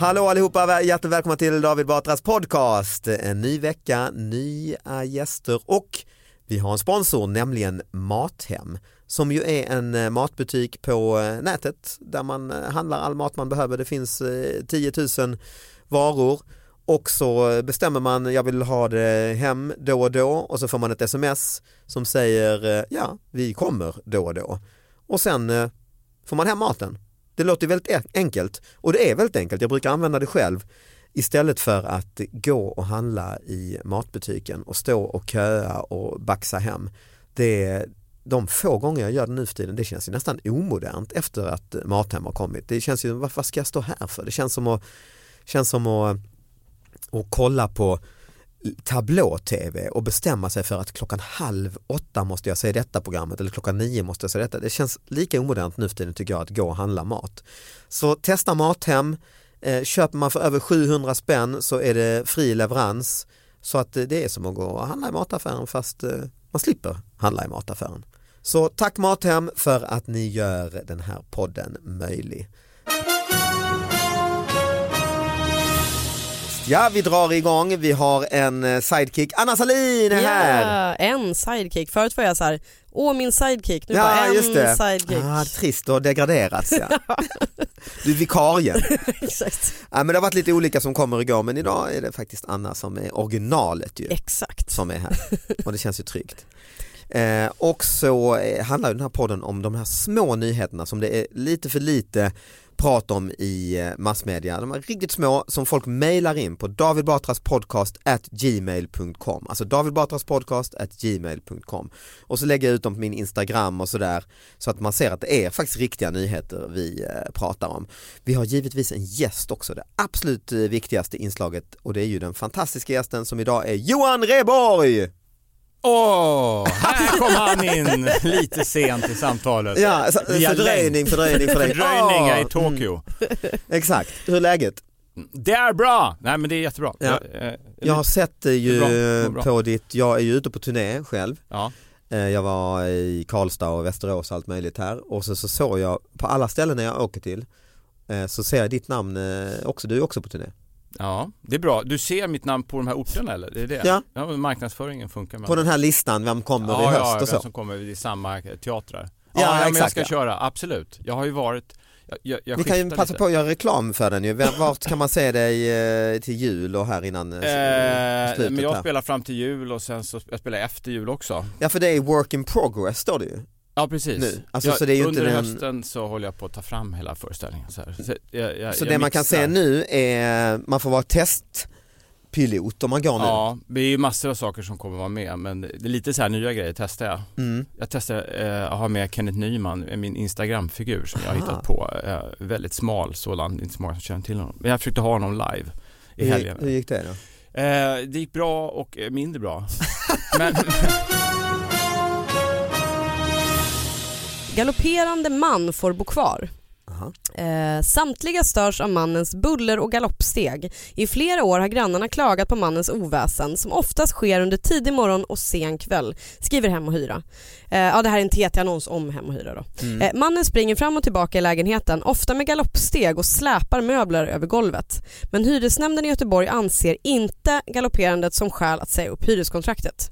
Hallå allihopa, hjärtligt välkomna till David Batras podcast. En ny vecka, nya gäster och vi har en sponsor, nämligen Mathem som ju är en eh, matbutik på eh, nätet där man eh, handlar all mat man behöver. Det finns 10 000 varor och så bestämmer man, jag vill ha det hem då och då och så får man ett sms som säger ja, vi kommer då och då. Och sen får man hem maten. Det låter väldigt enkelt och det är väldigt enkelt, jag brukar använda det själv istället för att gå och handla i matbutiken och stå och köa och baxa hem. Det är de få gånger jag gör det nu för tiden, det känns ju nästan omodernt efter att Mathem har kommit. Det känns ju, vad, vad ska jag stå här för? Det känns som att, känns som att, att kolla på tablå-tv och bestämma sig för att klockan halv åtta måste jag se detta programmet eller klockan nio måste jag se detta. Det känns lika omodernt nu för tiden tycker jag att gå och handla mat. Så testa Mathem, eh, köper man för över 700 spänn så är det fri leverans. Så att eh, det är som att gå och handla i mataffären fast eh, man slipper handla i mataffären. Så tack Mathem för att ni gör den här podden möjlig. Ja, vi drar igång. Vi har en eh, sidekick. Anna Salin är här. Ja, en sidekick. Förut var jag så här, åh min sidekick, nu Ja, bara en just det. sidekick. Ah, trist och degraderats ja. Du är vikarien. Exakt. Ja, men det har varit lite olika som kommer och går men idag är det faktiskt Anna som är originalet ju. Exakt. Som är här och det känns ju tryggt. Eh, och så eh, handlar den här podden om de här små nyheterna som det är lite för lite prat om i eh, massmedia. De är riktigt små som folk mejlar in på davidbatraspodcast at gmail.com Alltså davidbatraspodcast at gmail.com Och så lägger jag ut dem på min Instagram och sådär så att man ser att det är faktiskt riktiga nyheter vi eh, pratar om. Vi har givetvis en gäst också, det absolut eh, viktigaste inslaget och det är ju den fantastiska gästen som idag är Johan Reborg! Åh, här kom han in lite sent i samtalet. Ja, så- fördröjning, fördröjning, fördröjning. Fördröjning Ah, i Tokyo. Exakt, hur är läget? Det är bra! Nej men det är jättebra. Ja. Jag, eh, Jag har sett det ju bra, på ditt, jag är ju ute på turné själv. Ja. Eh, Jag var i Karlstad och Västerås och allt möjligt här och så, så såg jag på alla ställen när jag åker till eh, så ser jag ditt namn eh, också, du är också på turné. Ja, det är bra. Du ser mitt namn på de här orterna eller? Det är det? Ja. ja marknadsföringen funkar med På den här listan, vem kommer ja, i höst ja, och vem så. som kommer i samma teatrar. Ja, Ja, ja, men jag exakt, ska ja. köra, absolut. Jag har ju varit jag, jag, Vi kan ju passa lite. på att göra reklam för den ju. Vem- Vart kan man se dig eh, till jul och här innan eh, Eh, slutet men jag här? spelar fram till jul och sen så jag spelar efter jul också. Ja för det är work in progress står det ju. Ja precis. Nu. Alltså, jag, så det är ju under inte den- hösten så håller jag på att ta fram hela föreställningen. Så, här. så, jag, jag, Så det man kan se nu är, man får vara testpilot om man går nu. Ja, det är ju massor av saker som kommer vara med men det är lite så här nya grejer testar jag. Mm. Jag testar eh, att ha med Kenneth Nyman, min Instagramfigur som jag har Aha. hittat på. Eh, väldigt smal sådan, inte så många som känner till honom. Men jag försökte ha honom live i Hur, helgen. hur gick det då? Eh, det gick bra och eh, mindre bra. men, galopperande man får bo kvar. Eh, samtliga störs av mannens buller och galoppsteg. I flera år har grannarna klagat på mannens oväsen som oftast sker under tidig morgon och sen kväll, skriver Hem och Hyra. Eh, ja, det här är en TT-annons om Hem och Hyra. Då. Mm. Eh, mannen springer fram och tillbaka i lägenheten, ofta med galoppsteg och släpar möbler över golvet. Men hyresnämnden i Göteborg anser inte galopperandet som skäl att säga upp hyreskontraktet.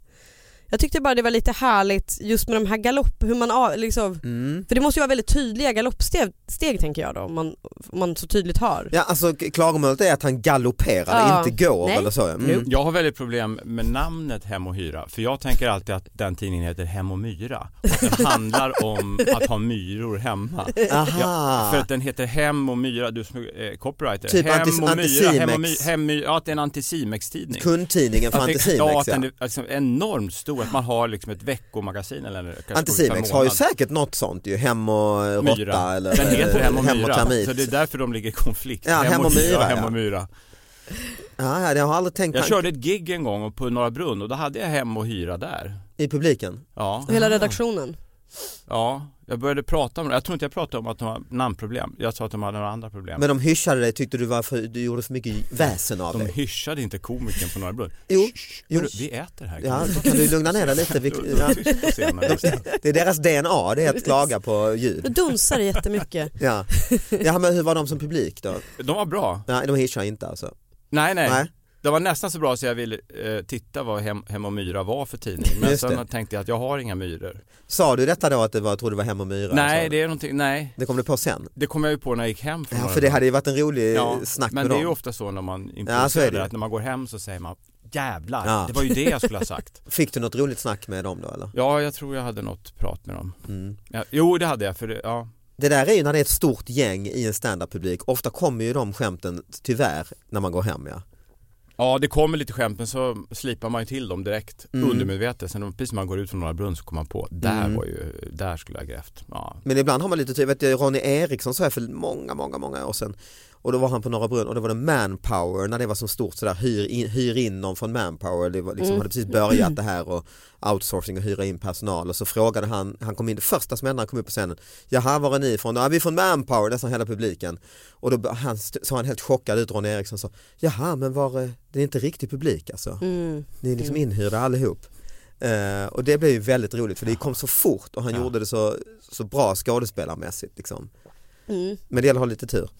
Jag tyckte bara det var lite härligt just med de här galopp, hur man liksom, Mm. för det måste ju vara väldigt tydliga galoppsteg steg, tänker jag då om man, om man så tydligt hör. Ja alltså klagomålet är att han galopperar, Ja. inte går Nej. eller så. Mm. Jag har väldigt problem med namnet Hem och Hyra för jag tänker alltid att den tidningen heter Hem och Myra och att den handlar om att ha myror hemma. Aha. Ja, för att den heter Hem och Myra, du som är eh, copywriter. Typ hem antis- och Myra, Hem och My, Anticimex. hem, My- ja att det är en Anticimex-tidning. Kundtidningen för Anticimex Ja, att den är liksom enormt stor, att man har liksom ett veckomagasin eller Anticimex har ju säkert något sånt ju, Hem och Råtta Myra. eller Den heter Hem och Hem Myra, Klamit. så det är därför de ligger i konflikt. Ja, Hem och Myra, Hem ja. och Myra. Ja, ja, det har jag aldrig tänkt Jag körde ett gig en gång på Norra Brunn och då hade jag Hem och Hyra där. i publiken. Ja, Hela redaktionen. ja, jag började prata om det. Jag tror inte jag pratade om att de har namnproblem. Jag sa att de hade några andra problem. Men de hyschade dig, tyckte du, var för, du gjorde för mycket väsen av de dig. hyschade inte komikern på Norra Brunn. Jo, Shh, jo. hörru, vi äter här. Ja, då kan du lugna ner dig lite. Vi, ja. det. Är deras DNA, det är att klaga på ljud. dunsar jättemycket. Ja. ja, men hur var de som publik då? De var bra. Ja, de hyschade inte alltså? Nej, nej. Nej. Det var nästan så bra så jag ville eh, titta vad Hem, Hem och Myra var för tidning. Men Just sen det. tänkte jag att jag har inga myror. Sa du detta då att det var, jag trodde det var Hem och Myra? nej, du? det är någonting, nej. det kom du på sen? Det kom jag ju på när jag gick hem från Ja, för det hade ju varit en rolig Ja, snack Men med det är dem. ju ofta så när man Ja, improviserar ju. att när man går hem så säger man jävlar, Ja. det var ju det jag skulle ha sagt. Fick du något roligt snack med dem då eller? Ja, jag tror jag hade något prat med dem. Mm. Ja, jo, det hade jag, för det, ja. Det där är ju när det är ett stort gäng i en standup-publik, ofta kommer ju de skämten tyvärr när man går hem ja. Ja, det kommer lite skämt men så slipar man ju till dem direkt Mm. undermedvetet. Sen precis när man går ut från Norra Brunn så kommer man på, där Mm. var ju, där skulle jag grävt. Ja. Men ibland har man lite tur, vet du, Ronny Eriksson sa jag för många, många, många år sedan och då var han på Norra Brunn och då var det Manpower när det var som stort sådär, hyr in, hyr in någon från Manpower, det var liksom, Mm. hade precis börjat det här och outsourcing och hyra in personal och så frågade han, han kom in, det första som hände han kom upp på scenen, jaha var är ni ifrån? Ja vi är från Manpower, nästan hela publiken. Och då han, så han helt chockad ut Ronny Eriksson sa, jaha men var, eh, det är inte riktig publik alltså, Mm. ni är liksom inhyrda allihop. Eh, och det blev ju väldigt roligt för det kom så fort och han Ja. gjorde det så, så bra skådespelarmässigt liksom. Mm. Men det gäller att ha lite tur.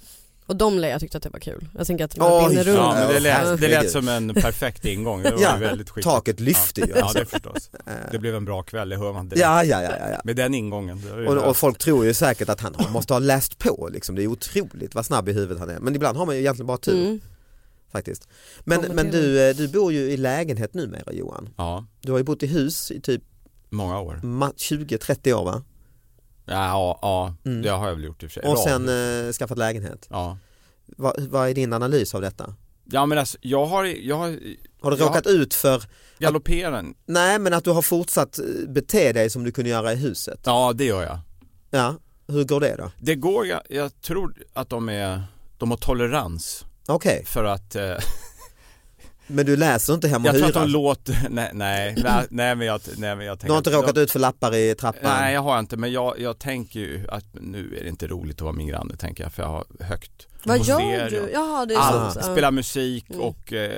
Och de lär jag tyckte att det var kul. Jag tänker att de Oj, vinner ja, Ja, runt. men det lät, det lät som en perfekt ingång. Det var Ja, ju väldigt skickligt. taket lyfte ju. Ja, det förstås. Eh, Det blev en bra kväll, det hör man direkt. Ja, ja, ja, ja, ja. Med den ingången. Och, och folk tror ju säkert att han måste ha läst på liksom. Det är otroligt vad snabb i huvudet han är. Men ibland har man ju egentligen bara tur Mm. faktiskt. Men, men du, eh, du bor ju i lägenhet numera Johan. Ja, Du har ju bott i hus i typ många år. ma- 20-30 år va? Ja, ja, Mm. det har jag väl gjort i och för sig. Och sen eh, skaffat lägenhet. Ja. Vad, vad är din analys av detta? ja, men alltså, jag har, jag har Har du råkat ut för, galopperat. nej men att du har fortsatt eh, bete dig som du kunde göra i huset? Ja, det gör jag. Ja, hur går det då? Det går, jag, jag tror att de är, de har tolerans Okej, för att eh, men du läser inte hem och Jag tror hyra? att de låter, nej, nej, nej, men jag, nej men jag tänker Du har inte råkat ut för lappar i trappan? Nej jag har inte men jag, jag tänker ju att nu är det inte roligt att vara min granne tänker jag för jag har högt Vad gör du? Jaha det är Allt, så. Ja. spela musik Mm. och eh,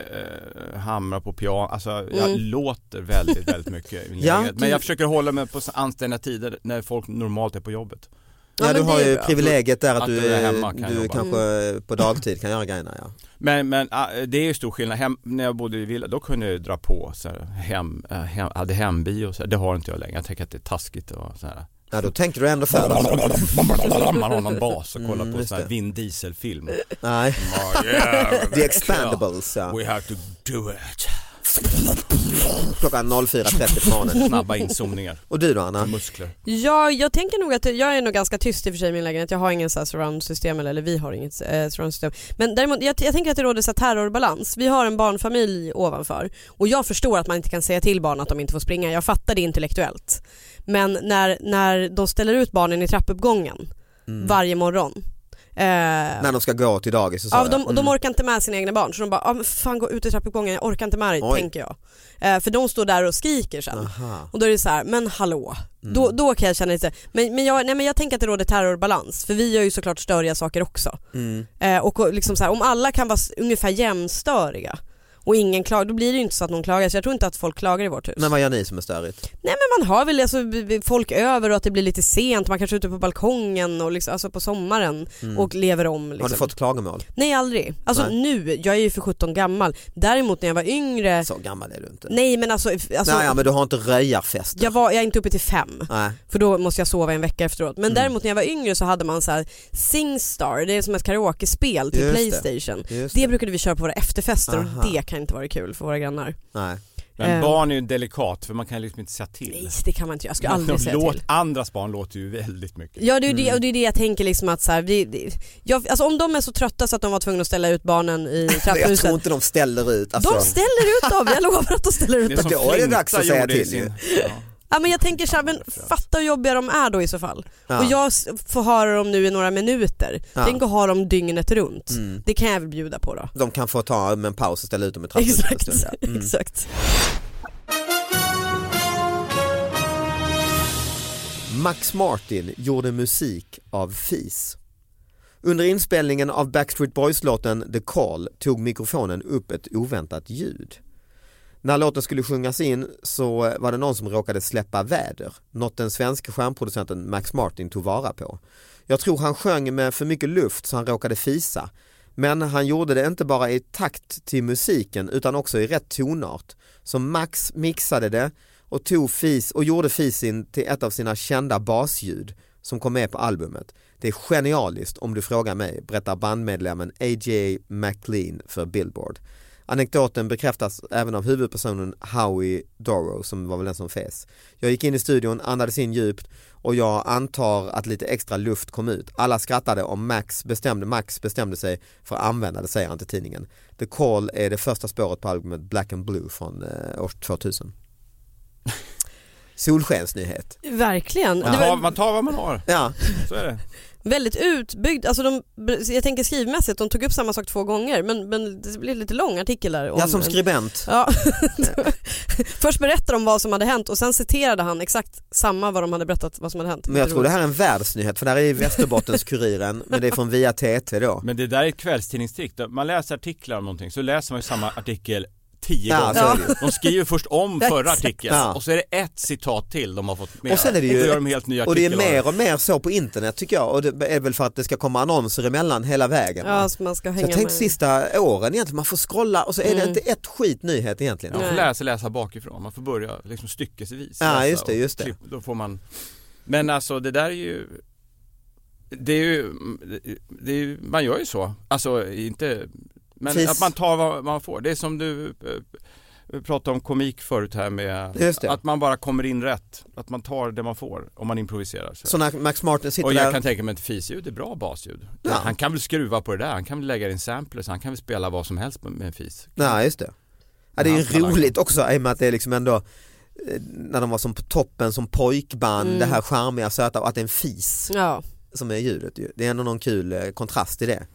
hamra på piano, alltså jag Mm. låter väldigt, väldigt mycket Ja. Men jag försöker hålla mig på anständiga tider när folk normalt är på jobbet. Ja, Ja, du har ju bra. privilegiet där att, Att du, du hemma kan du jobba. kanske på dagtid kan göra grejerna ja. Men, men ah, det är ju stor skillnad. Hem, när jag bodde i villa, då kunde jag dra på så här, hem, eh, hem, hade hembio så här. Det har inte jag längre. Jag tänker att det är taskigt och så här. Ja då tänker du ändå för Man har någon bas och kollar Mm, på sån här. Vin Diesel-film. Nej, Oh, yeah, The Expandables ja. We have to do it. Klockan 04.30 på morgonen. Snabba inzoomningar Och du då Anna? muskler. Ja, jag tänker nog att jag är nog ganska tyst i och för sig i min lägenhet. Jag har ingen så surround-system eller, eller vi har inget eh, surround-system. Men däremot, jag, jag tänker att det råder så här terrorbalans. Vi har en barnfamilj ovanför och jag förstår att man inte kan säga till barn att de inte får springa. Jag fattar det intellektuellt. Men när, när de ställer ut barnen i trappuppgången Mm. varje morgon När de ska gå till dagis och så. Ja, de, Mm. de orkar inte med sina egna barn så de bara, ah, men fan gå ut i trappuppgången, jag orkar inte med dig Oj. tänker jag. Eh, för de står där och skriker sen. Aha. Och då är det så här, men hallå. Mm. Då, då kan jag känna lite, men, men, jag, nej, men jag tänker att det råder terrorbalans för vi gör ju såklart störiga saker också. Mm. Eh, och liksom så här, om alla kan vara ungefär jämnstöriga och ingen klagar, då blir det ju inte så att någon klagar. Så jag tror inte att folk klagar i vårt hus. Men vad gör ni som är störigt? Nej men man har väl alltså, folk över och att det blir lite sent, man kanske är ute på balkongen och liksom, alltså på sommaren och lever om. Liksom. Mm. Har du fått klagomål? Nej aldrig. Alltså Nej. nu, jag är ju för 17 gammal. Däremot när jag var yngre, Så gammal är du inte. nej men alltså, alltså Nej, ja, men du har inte röjarfester? jag, var, jag är inte uppe till fem. Nej. För då måste jag sova en vecka efteråt. Men Mm. däremot när jag var yngre så hade man så här Singstar, det är som ett karaokespel till Just. Playstation. Det, det. brukade vi köra på våra efterfester Aha. och det kan inte vara kul för våra grannar. Nej. Men Eh. barn är ju delikat för man kan liksom inte säga till. Nej det kan man inte jag skulle aldrig säga låt, till. Andras barn låter ju väldigt mycket. Ja det är, ju Mm. det, och det är det jag tänker liksom att så här, vi, det, jag, alltså om de är så trötta så att de var tvungna att ställa ut barnen i Jag tror trapphuset. inte de ställer ut. Alltså, De ställer ut dem, jag lovar att de ställer ut Det är dem. som Då är det Flinta dags att säga till ju. Ja. Ja men jag tänker såhär, men fatta hur jobbiga de är då i så fall. Ja. Och jag får höra dem nu i några minuter. Ja. Tänk att ha dem dygnet runt. Mm. Det kan jag väl bjuda på då. De kan få ta en paus och ställa ut dem i trapphuset. Exakt. Mm. exakt. Max Martin gjorde musik av fis. Under inspelningen av Backstreet Boys-låten The Call tog mikrofonen upp ett oväntat ljud. När låten skulle sjungas in så var det någon som råkade släppa väder, något den svenska stjärnproducenten Max Martin tog vara på. Jag tror han sjöng med för mycket luft så han råkade fisa. Men han gjorde det inte bara i takt till musiken utan också i rätt tonart. Så Max mixade det och tog fis och gjorde fisin till ett av sina kända basljud som kom med på albumet. Det är genialiskt om du frågar mig, berättar bandmedlemmen A.J. McLean för Billboard. Anekdoten bekräftas även av huvudpersonen Howie Doro som var väl den som fes. Jag gick in i studion, andades in djupt och jag antar att lite extra luft kom ut. Alla skrattade och Max bestämde, Max bestämde sig för att använda det säger han till tidningen. The Call är det första spåret på albumet Black and Blue från eh, år 2000. Solskensnyhet. Verkligen. Man tar, man tar vad man har, Ja, så är det. Väldigt utbyggd, alltså de, jag tänker skrivmässigt, de tog upp samma sak två gånger men, men det blev lite lång artikel där. Om, ja som skribent. Ja. Först berättade de vad som hade hänt och sen citerade han exakt samma vad de hade berättat vad som hade hänt. Men jag tror det här är en världsnyhet för där är ju Västerbottens-Kuriren men det är från via TT då. Men det där är ett kvällstidningstrick. Man läser artiklar om någonting så läser man ju samma artikel tio Ja, gånger. så det. De skriver först om förra artikeln Ja. och så är det ett citat till de har fått med. Och sen är det ju- gör de helt ny Och det är mer och mer så på internet tycker jag och det är väl för att det ska komma annonser emellan hela vägen. Ja, så man ska så hänga jag tänkte med. sista åren egentligen, man får scrolla och så är det Mm. inte ett skit nyhet egentligen. Man får Nej. läsa, läsa bakifrån, man får börja liksom styckesvis Ja, just det, just det. klipp- Då får man Men alltså det där är ju Det är ju, det är ju man gör ju så, alltså inte Men Fis. att man tar vad man får, det är som du eh, pratade om komik förut här med. Att man bara kommer in rätt, att man tar det man får om man improviserar så. Så när Max Martin sitter Och jag där, kan tänka mig att fisljud är bra basljud. Ja. Han kan väl skruva på det där, han kan väl lägga in samplers, han kan väl spela vad som helst med en fis. nej just det. Ja, det är ju Ja, roligt också i och med att det är liksom ändå eh, när de var som på toppen som pojkband, Mm. det här charmiga söta och att det är en fis Ja. som är ljudet ju. Det är ändå någon kul eh, kontrast i det.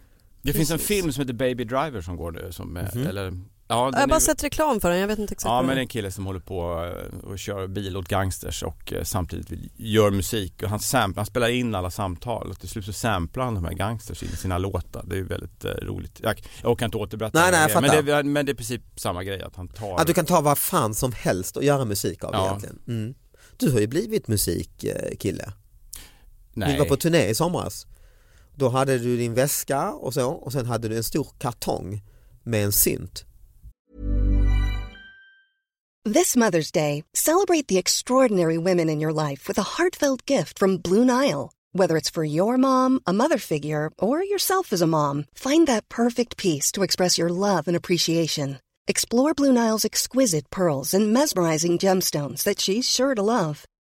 Det finns en film som heter Baby Driver som går nu, som, är- Mhm. eller Ja, Jag har bara är, sett reklam för den, jag vet inte exakt ja men det är en kille som håller på eh, och kör bil åt gangsters och eh, samtidigt gör musik och han, samplar, han spelar in alla samtal och till slut så samplar han de här gangsters in i sina låtar. Det är ju väldigt eh, roligt. Jag, jag orkar inte återberätta Nej, det, nej, jag men, fattar. det, men det är i princip samma grej att han tar Att du kan ta vad fan som helst och göra musik av Ja. egentligen. Mm. Du har ju blivit musikkille. nej. Vi var på turné i somras. Då hade du din väska och så och sen hade du en stor kartong med en synt. This Mother's Day, celebrate the extraordinary women in your life with a heartfelt gift from Blue Nile. Whether it's for your mom, a mother figure, or yourself as a mom, find that perfect piece to express your love and appreciation. Explore Blue Nile's exquisite pearls and mesmerizing gemstones that she's sure to love.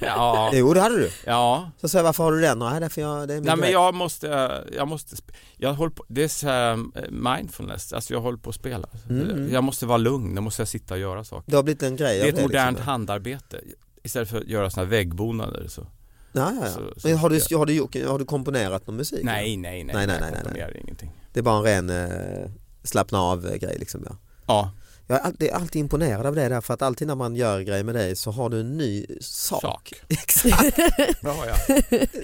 Ja, Jo det hade du. ja. Så säger jag, varför har du den? Nej därför jag, det är min Nej men jag måste, jag måste, jag håller på, det är så här eh, mindfulness, alltså jag håller på att spela. Mm. Jag måste vara lugn, då måste jag sitta och göra saker. Det har blivit en grej Det är ett modernt liksom. handarbete. Istället för att göra sådana här väggbonader så. Ja, ja, ja. Men har du, har, du, har du komponerat någon musik? Nej, nej, nej, Nej, nej, nej, nej, komponerar ingenting. Det är bara en ren eh, slappna av eh, grej liksom ja. Ja, Jag är alltid, alltid imponerad av det där för att alltid när man gör grejer med dig så har du en ny sak. sak. Exakt. Ja, ja.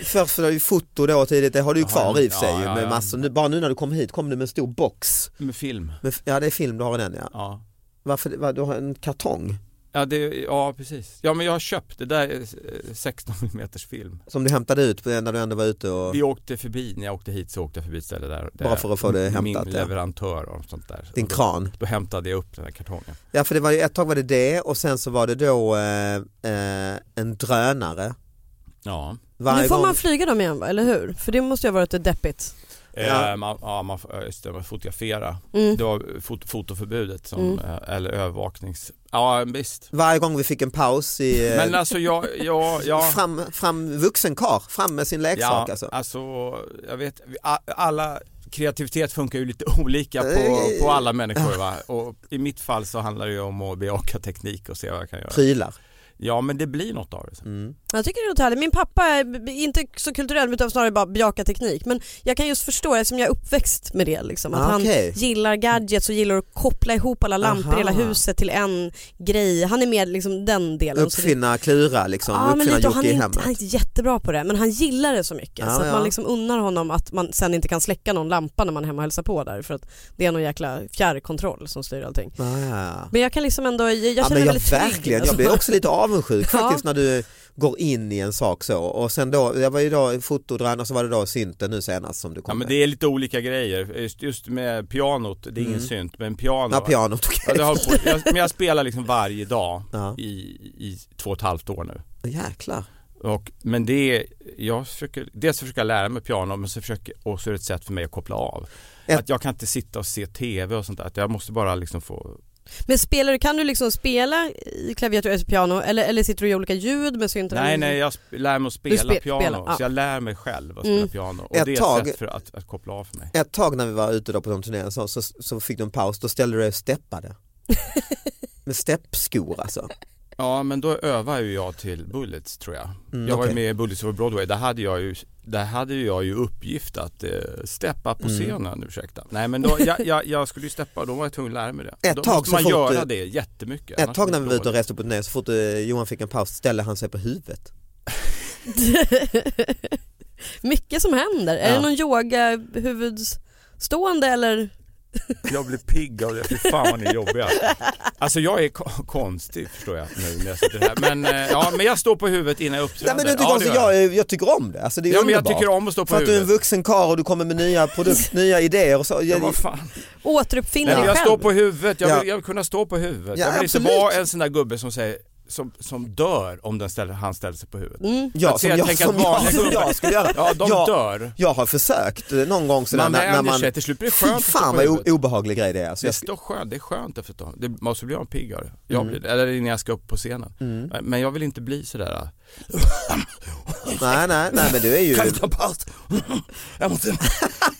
Först för det ju foto då tidigt, det har du ju kvar en- i och för sig ja, med massor. Nu, bara nu när du kom hit kom du med en stor box. Med film. Med, ja det är film du har den ja. Ja. Varför, vad, du har en kartong Ja, det, ja precis. Ja men jag har köpt, det där är eh, 16 mm film. som du hämtade ut på- när du ändå var ute och Vi åkte förbi, när jag åkte hit så åkte jag förbi ett ställe där. Bara för att få det hämtat, Min ja. leverantör och sånt där. din Och då, kran. då hämtade jag upp den här kartongen. Ja för det var ju, ett tag var det det och sen så var det då eh, eh, en drönare. Ja. Varje nu får gång, man flyga dem igen va, eller hur? För det måste ju ha varit lite deppigt. Ja. Eh, man, ja, man, just det, man fotografera. Mm. Det var fot, fotoförbudet som, Mm. eh, eller övervaknings... Ja visst. varje gång vi fick en paus i eh, Men alltså jag, jag, jag fram, fram vuxen karl, fram med sin leksak ja, alltså. alltså jag vet, alla kreativitet funkar ju lite olika på, på alla människor va? och i mitt fall så handlar det ju om att bejaka teknik och se vad jag kan göra. Prylar. Ja men det blir något av det. Mm. Jag tycker det låter härligt. Min pappa är inte så kulturell utan snarare bara bejaka teknik. Men jag kan just förstå eftersom jag är uppväxt med det. Liksom, att Ah, han gillar gadgets och gillar att koppla ihop alla lampor i hela huset till en grej. Han är med liksom den delen. Så det- Uppfinna, klura liksom, Ja men uppfinna lite, och han, är inte, han är hemmet. inte jättebra på det men han gillar det så mycket Ja, så att ja. man liksom unnar honom att man sen inte kan släcka någon lampa när man är hemma och hälsar på där för att det är någon jäkla fjärrkontroll som styr allting. Ah, ja. Men jag kan liksom ändå, jag, jag Ja, känner men mig jag, väldigt trygg. verkligen, jag alltså. blir också lite avundsjuk Ja. faktiskt när du går in i en sak så och sen då, jag var ju då fotodrönare och så var det då synten nu senast som du kom Ja men det är lite olika grejer, just, just med pianot, det är ingen Mm. synt men piano Ja, pianot, okej. Ja, det har på, jag, men jag spelar liksom varje dag Ja. i, i två och ett halvt år nu. Jäklar. Och, men det är, jag försöker, dels försöker jag lära mig piano men så försöker, och så är det ett sätt för mig att koppla av. Ett- Att jag kan inte sitta och se TV och sånt där, att jag måste bara liksom få Men spelar du, kan du liksom spela i klaviatur eller piano eller, eller sitter du i olika ljud med syntar? Nej nej jag lär mig att spela spe- piano, spelar, ja. så jag lär mig själv att spela Mm. piano och Ett det är tag- ett sätt för att, att koppla av för mig. Ett tag när vi var ute då på de turnéerna så, så, så fick du en paus, då ställde du dig och steppade. med steppskor alltså. Ja men då övar ju jag till Bullets tror jag. Mm, jag var okej. med i Bullets over Broadway, där hade jag ju, där hade jag ju uppgift att eh, steppa på Mm. scenen, ursäkta. Nej men då, jag, jag, jag skulle ju steppa och då var jag tvungen att lära mig det. Ett då tag måste så man göra du- det jättemycket. Ett tag när vi var ute och reste på turné så fort eh, Johan fick en paus ställde han sig på huvudet. Mycket som händer. Är Ja. det någon yoga huvudstående eller? Jag blir pigg av det, fy fan vad ni är jobbiga. Alltså jag är ko- konstig förstår jag nu när jag sitter här. Men, eh, ja, men jag står på huvudet innan jag Nej, uppträder. men du tycker ja, om, det så gör jag. jag, jag tycker om det, alltså det är Ja men jag underbart. tycker om att stå på För att du är en huvudet. vuxen karl och du kommer med nya produkter, nya idéer och så. Ja, Jag, vad fan. Återuppfinna Nej, men dig jag själv? står på huvudet, jag Ja. vill, jag vill kunna stå på huvudet. Ja, jag vill absolut. inte vara en sån där gubbe som säger som, som dör om den ställer, han ställer sig på huvudet. Mm. ja, Att se, som, jag som, jag, som gubbar- jag skulle göra. Ja, de jag, dör. jag har försökt eh, någon gång sådär Man när, när man... sig, till slut blir det skönt fan vad obehaglig grej det är. Alltså, Det, jag, står skönt, det är skönt efter ett tag. Det måste bli en pigg av det. Jag Mm. blir det. Eller när jag ska upp på scenen. mm. Men jag vill inte bli sådär. Nej, nej, nej men du är ju... Kan du ta paus? Jag måste,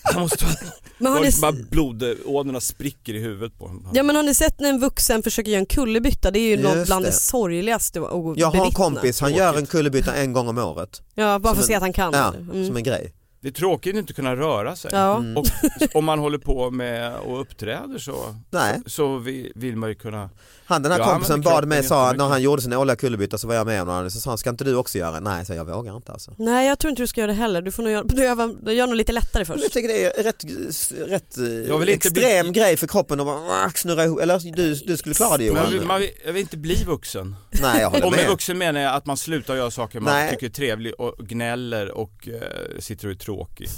jag måste. Men har, ni, bara blodådrorna spricker i huvudet på en. ja, men har ni sett när en vuxen försöker göra en kullerbytta? Det är ju Just något bland det, det. sorgligaste att Jag har en bevittna. kompis, han gör en kullerbytta en gång om året. Ja, bara för att se att han kan. Ja, Mm. som en grej. Det är tråkigt att inte kunna röra sig. Ja. Mm. Och om man håller på med och uppträder så, Nej. så, så vi- vill man ju kunna Han den här Ja, kompisen bad mig, sa när han gjorde sin årliga kullerbytta så var jag med honom så sa han ska inte du också göra det? Nej, så jag vågar inte alltså. Nej jag tror inte du ska göra det heller, du får nog göra, du gör, du gör nog lite lättare först. jag tycker det är rätt, rätt Jag vill inte extrem bli- grej för kroppen att bara snurra ihop, eller du, du skulle klara det Men jag Johan. vill, man vill, jag vill inte bli vuxen. Nej jag håller Och med med. vuxen menar jag att man slutar göra saker man Nej. tycker är trevligt och gnäller och eh, sitter och är tråkig.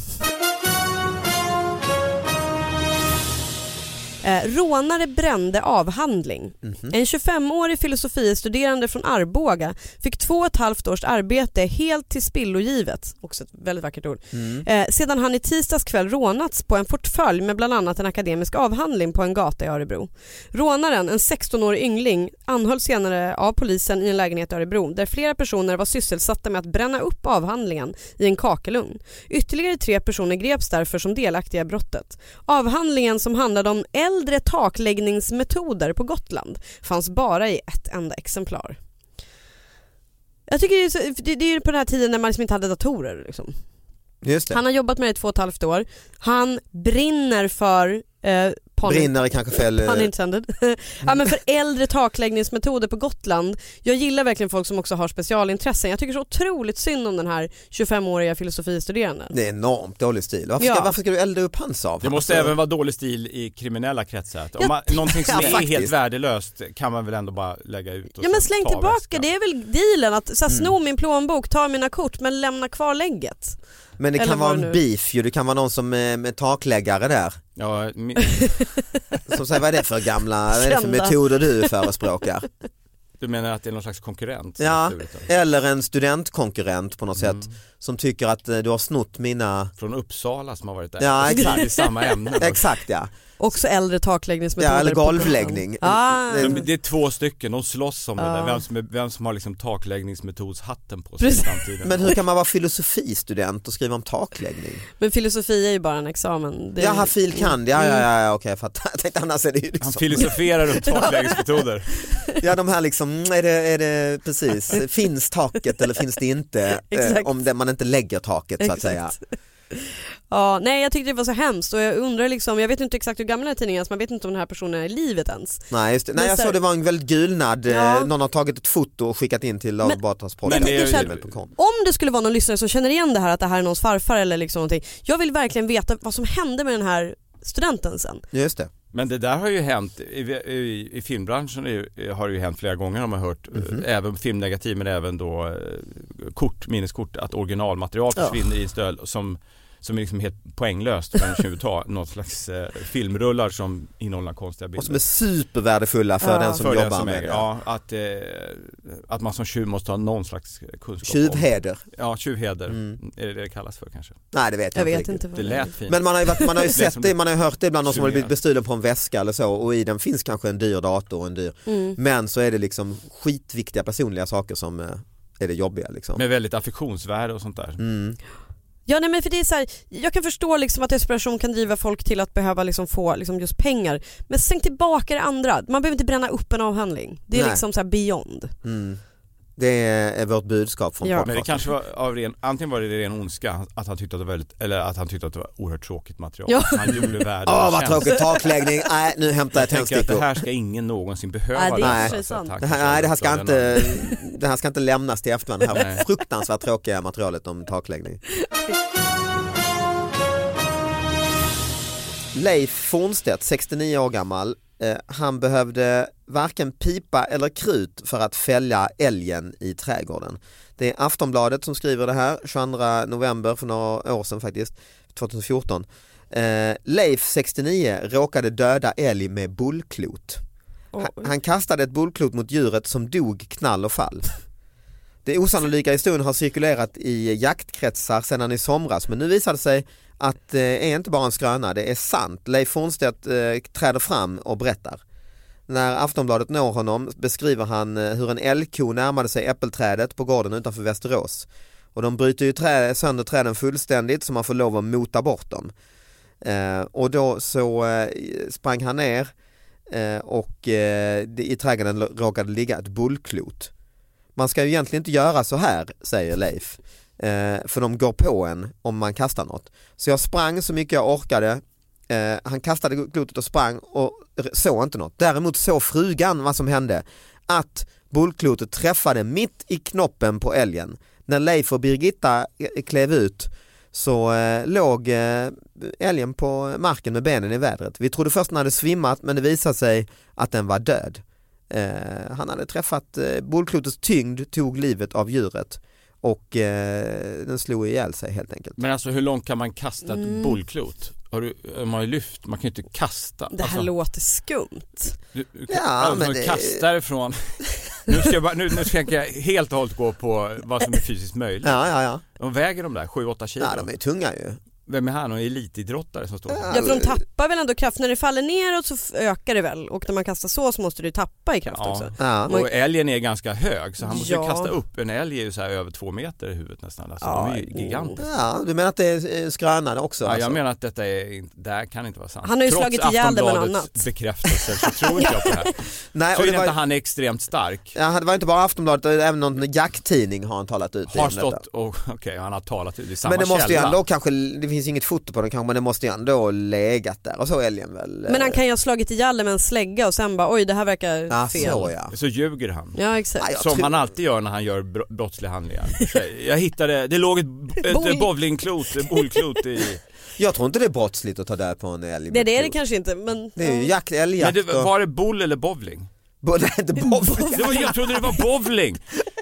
Eh, rånare brände avhandling. Mhm. En 25-årig filosofiestuderande från Arboga fick två och ett halvt års arbete helt till spillogivet, också ett väldigt vackert ord, Mm. eh, sedan han i tisdags kväll rånats på en portfölj med bland annat en akademisk avhandling på en gata i Örebro. Rånaren, en 16-årig yngling, anhölls senare av polisen i en lägenhet i Örebro där flera personer var sysselsatta med att bränna upp avhandlingen i en kakelugn. Ytterligare tre personer greps därför som delaktiga i brottet. Avhandlingen som handlade om äldre takläggningsmetoder på Gotland fanns bara i ett enda exemplar. Jag tycker det är, så, det, är ju på den här tiden när man liksom inte hade datorer. Liksom. Just det. Han har jobbat med det i två och ett halvt år. Han brinner för eh, pun- är kanske fel. eh, Pun intended. ja, men för äldre takläggningsmetoder på Gotland. Jag gillar verkligen folk som också har specialintressen. Jag tycker så otroligt synd om den här 25-åriga filosofistuderanden. Det är enormt dålig stil. Varför ska, Ja. varför ska du elda upp hans av? Det måste Alltså, även vara dålig stil i kriminella kretsar. Om man, någonting som ja, är helt värdelöst kan man väl ändå bara lägga ut och Ja men släng tillbaka, väskan. det är väl dealen att så här, Mm. sno min plånbok, ta mina kort men lämna kvar lägget. Men det eller kan vara en nu- beef ju, det kan vara någon som är med takläggare där. Ja, mi- Som säger vad är det för gamla, vad är det för metoder du förespråkar? du menar att det är någon slags konkurrent? Ja, eller en studentkonkurrent på något Mm. sätt som tycker att eh, du har snott mina, Från Uppsala som har varit där. Ja, exakt. I samma ämne. exakt ja, Också äldre takläggningsmetoder. ja eller golvläggning. Ah. Det- Det är två stycken, de slåss om det Ja. där. Vem som, är, vem som har liksom takläggningsmetodshatten på sig Precis. i framtiden. Men hur kan man vara filosofistudent och skriva om takläggning? Men filosofi är ju bara en examen. Det är- Jaha, fil. kand, ja ja ja, ja okej jag fattar. Jag tänkte annars är det ju Han liksom, filosoferar runt takläggningsmetoder. ja de här liksom, mm, är det, är det precis, finns taket eller finns det inte? Eh, Exakt. om det, man inte lägger taket så att säga. Ja, nej jag tyckte det var så hemskt och jag undrar liksom, jag vet inte exakt hur gammal den här tidningen är så man vet inte om den här personen är i livet ens. Nej, just det. Nej jag så- såg det var en väldigt gulnad, eh, Ja. någon har tagit ett foto och skickat in till gmail.com. Om det skulle vara någon lyssnare som känner igen det här att det här är någons farfar eller liksom någonting. Jag vill verkligen veta vad som hände med den här studenten sen. Just det. Men det där har ju hänt, i, i, i filmbranschen ju- har det ju hänt flera gånger har man hört, Mhm. eh, även filmnegativ men även då eh, kort, minneskort, att originalmaterial Ja. försvinner i en stöld som, som är liksom helt poänglöst för en tjuv ta, någon slags eh, filmrullar som innehåller konstiga bilder. Och som är supervärdefulla för Ja. den som för den jobbar som med det. ja, att, eh, att man som tjuv måste ha någon slags kunskap om Tjuvheder. Ja, tjuvheder, Mm. är det det det kallas för kanske? Nej det vet jag, Jag vet riktigt. inte vad Det lät fint. Men man har ju, varit, man har ju sett det, man har ju hört det ibland någon som har blivit bestulen på en väska eller så och i den finns kanske en dyr dator och en dyr Mm. Men så är det liksom skitviktiga personliga saker som eh, är det jobbiga liksom. Med väldigt affektionsvärde och sånt där. Mm. Ja nej men för det är så här, jag kan förstå liksom att desperation kan driva folk till att behöva liksom få liksom just pengar. Men släng tillbaka det andra, man behöver inte bränna upp en avhandling. Det är Nej. liksom så beyond. Mm. Det är, vårt budskap från Ja. Men det podcasten. kanske var av ren, antingen var det ren ondska, att han tyckte att det var väldigt, eller att han tyckte att det var oerhört tråkigt material. Ja. Han gjorde världen Åh en vad tråkigt, takläggning, nej nu hämtar jag Jag tänker att det tändstickor. här ska ingen någonsin behöva Nej, det är sant. tack Det här, nej det här ska inte, det här ska inte lämnas till efterhand, det här Nej. fruktansvärt tråkiga materialet om takläggning. Leif Fornstedt, 69 år gammal, han behövde varken pipa eller krut för att fälla älgen i trädgården. Det är Aftonbladet som skriver det här, 22 november för några år sedan faktiskt, 2014. Eh, Leif, 69, råkade döda älg med bullklot. Han, han kastade ett bullklot mot djuret som dog knall och fall. Det osannolika historien har cirkulerat i jaktkretsar sedan i somras men nu visar det sig att det är inte bara en skröna, det är sant. Leif Fornstedt eh, träder fram och berättar. När Aftonbladet når honom beskriver han eh, hur en älgko närmade sig äppelträdet på gården utanför Västerås. Och de bryter ju trä, sönder träden fullständigt så man får lov att mota bort dem. Eh, och då så eh, sprang han ner eh, och eh, i trädgården råkade ligga ett bullklot. Man ska ju egentligen inte göra så här, säger Leif. Eh, för de går på en om man kastar något. Så jag sprang så mycket jag orkade. Eh, han kastade klotet och sprang och såg inte något. Däremot såg frugan vad som hände. Att bullklotet träffade mitt i knoppen på älgen. När Leif och Birgitta eh, klev ut så eh, låg eh, älgen på marken med benen i vädret. Vi trodde först den hade svimmat men det visade sig att den var död. Eh, han hade träffat, eh, bollklotets tyngd tog livet av djuret och eh, den slog ihjäl sig helt enkelt. Men alltså hur långt kan man kasta ett Mm. bollklot? Har du, man har ju lyft, man kan ju inte kasta. Det här alltså, låter skumt. du, du, Ja, alltså, men det- kasta ifrån. nu, ska jag bara, nu, nu ska jag helt och hållet gå på vad som är fysiskt möjligt. Ja, ja, ja. De väger de där 7-8 kilo. ja de är tunga ju. Vem är han? Någon elitidrottare som står Ja för de tappar väl ändå kraft, när det faller neråt så ökar det väl och när man kastar så så måste du tappa i kraft Ja. också. Ja. Och älgen är ganska hög så han måste Ja. ju kasta upp. En älg är ju så här över två meter i huvudet nästan. Alltså, de är ju Ja. gigantiska. ja, du menar att det är eh, skrönande också? Ja, alltså? jag menar att detta är inte, det här kan inte vara sant. Han har ju Trots slagit ihjäl det med något annat. bekräftelse så tror inte jag på det här. Nej, Så och är det inte var, han är extremt stark. ja, det var inte bara Aftonbladet, även någon jacktidning har han talat ut Har om detta. stått och, okej han har talat, det är samma Men det måste ju källa. ändå kanske, det finns inget foto på den kanske men det måste ju ändå legat där och så älgen väl. Men han eh, kan ju ha slagit ihjäl det med en slägga och sen bara oj det här verkar ja, fel. så ja. Så ljuger han. Ja exakt. Nej, jag Som tror- han alltid gör när han gör bro- brottsliga handlingar. Jag hittade, det låg ett, ett bowlingklot, ett bollklot i... Jag tror inte det är brottsligt att ta död på en älg. Det, det är det kanske inte men... Det är ju jakt, Men älgjakt det, och... var det boll eller bowling? Bo- Nej, inte bowling. Det var, jag trodde det var bowling!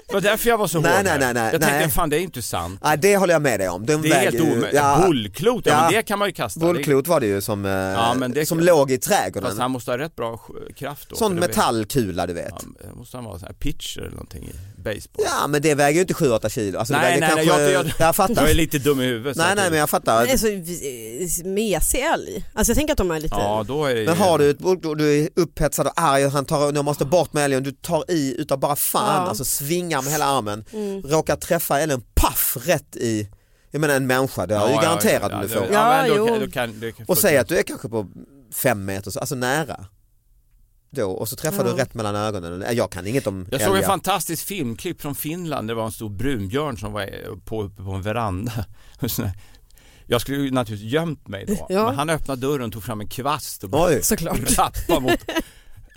Det var därför jag var så Nej, hård nej, nej, nej, Jag tänkte nej. fan det är inte sant. Nej det håller jag med dig om. De Det är helt omöjligt. ja, Bollklot, ja, men det kan man ju kasta. Bollklot var det ju som, eh, Ja, det- som låg i trädgården. fast han måste ha rätt bra kraft då. Sån metallkula du vet. Ja, måste han vara sån här pitcher eller någonting i baseball? Ja men det väger ju inte 7-8 kilo. Alltså, det nej, väger nej, nej, kanske... jag, jag, jag fattar. jag är lite dum i huvudet. så Nej nej det- men jag fattar. Men alltså, vi- mesig älg. Alltså jag tänker att de är lite... Ja, då är det. Men har du ett du är upphetsad och arg och han tar, jag måste bort med älgen, du tar i utav bara fan, Ja. alltså svingar med hela armen, Mm. råkar träffa älgen, paff, rätt i, jag menar en människa, det har ju garanterat om du det- får. Ja, Ja, då, jo. kan- då kan, Och säg att du är kanske på fem meter, så- alltså nära. Då, och så träffar Ja. du rätt mellan ögonen. Jag kan inget om Jag såg en fantastisk filmklipp från Finland. Det var en stor brunbjörn som var på, uppe på en veranda. Jag skulle ju naturligtvis gömt mig då. Ja. Men han öppnade dörren och tog fram en kvast och rappade mot...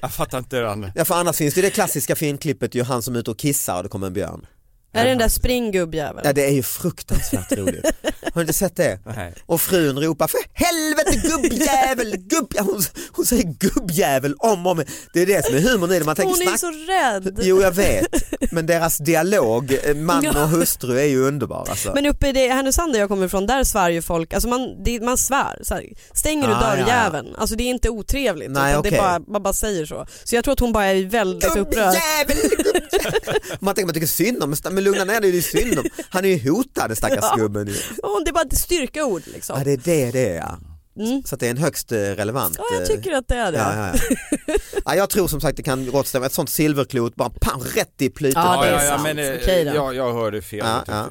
Jag fattar inte hur han... Ja för annars finns det ju det klassiska filmklippet ju han som är ute och kissar och det kommer en björn. Är det den där springgubbjäveln? Ja det är ju fruktansvärt roligt. Har du inte sett det? Nej. Och frun ropar för helvete gubbjävel, gubb... Ja, hon, hon säger gubbjävel om och om. Det är det som är humorn i det. Man tänker Hon är snack... så rädd. Jo jag vet, men deras dialog, eh, man Ja. och hustru är ju underbar alltså. Men uppe i det, Härnösand där jag kommer ifrån, där svär ju folk, alltså man, det, man svär. Så här, stänger du Ah, ja, ja. dörrjäveln? Alltså det är inte otrevligt. Nej, utan det bara, man bara säger så. Så jag tror att hon bara är väldigt upprörd. Gubbjävel, gubbjävel. Man tänker man tycker synd om men lugna ner dig, det är synd om. Han är ju hotad stackars Ja. Och det är bara ett styrkeord liksom. Ja det är det det är ja. Mm. Så att det är en högst eh, relevant. Ja, jag eh, tycker att det är det. Ja, ja, ja. ja, jag tror som sagt det kan gott stämma, ett sånt silverklot bara pam, rätt i plytet. Ja, Ja, det är ja, ja, sant. men eh, Okej jag, jag hörde fel Ja,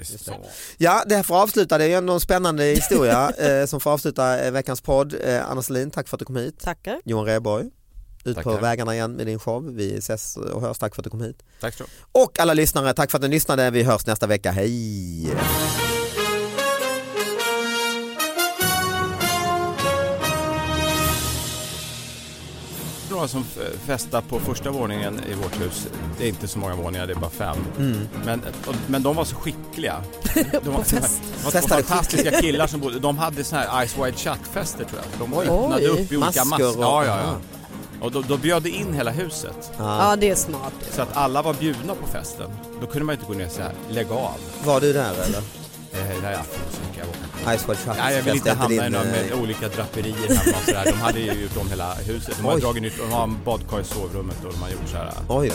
ja. det här får avsluta, det är ju ändå en spännande historia eh, som får avsluta eh, veckans podd. Eh, Anna Selin, tack för att du kom hit. Tackar. Johan Rheborg, ut på Tackar. vägarna igen med din show. Vi ses och hörs, tack för att du kom hit. Tack så Och alla lyssnare, tack för att ni lyssnade. Vi hörs nästa vecka, hej! Några som festar på första våningen i vårt hus. Det är inte så många våningar, det är bara fem. Mm. Men, och- men de var så skickliga. De var, fest. det var fantastiska killar som bodde. De hade så här Ice Wide Shut-fester tror jag. De Oj. öppnade upp i olika Masker masker. och- Ja, ja, ja. Och då, då bjöd det in hela huset. Ja. Det är smart. Så att alla var bjudna på festen. Då kunde man inte gå ner så här, lägg av. Var du där eller? Eh, nej, jag får så mycket, jag vågar inte. Nej, jag vill inte hamna i din, några eh, med olika draperier hemma och sådär. De hade ju gjort om hela huset. De har Oj. dragit nytt, de har en badkar i sovrummet och de har gjort så här. Oj då.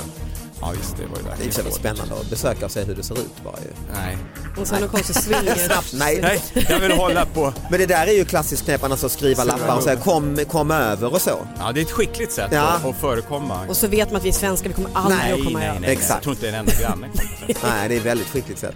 Ja visst, det var ju Det är verkligen ju så jävla svårt. spännande att besöka och se hur det ser ut bara ju. Nej. Och sen någon konstig swinger. Snabbt, nej. Nej, jag vill hålla på. Men det där är ju klassiskt knep, annars att skriva lappar och säga kom, kom över och så. Ja, det är ett skickligt sätt Ja. att, att förekomma. Och så vet man att vi är svenskar, vi kommer aldrig Nej, att komma nej, över. nej, Exakt. Jag tror inte en enda granne. Nej, det är ett väldigt skickligt sätt.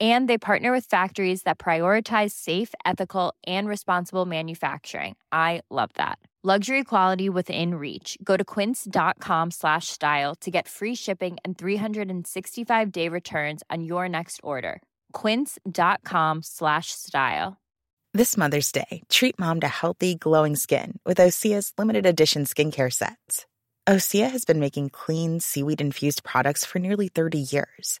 And they partner with factories that prioritize safe, ethical, and responsible manufacturing. I love that. Luxury quality within reach. Go to quince.com slash style to get free shipping and 365-day returns on your next order. quince.com slash style. This Mother's Day, treat mom to healthy, glowing skin with Osea's limited edition skincare sets. Osea has been making clean, seaweed infused products for nearly 30 years.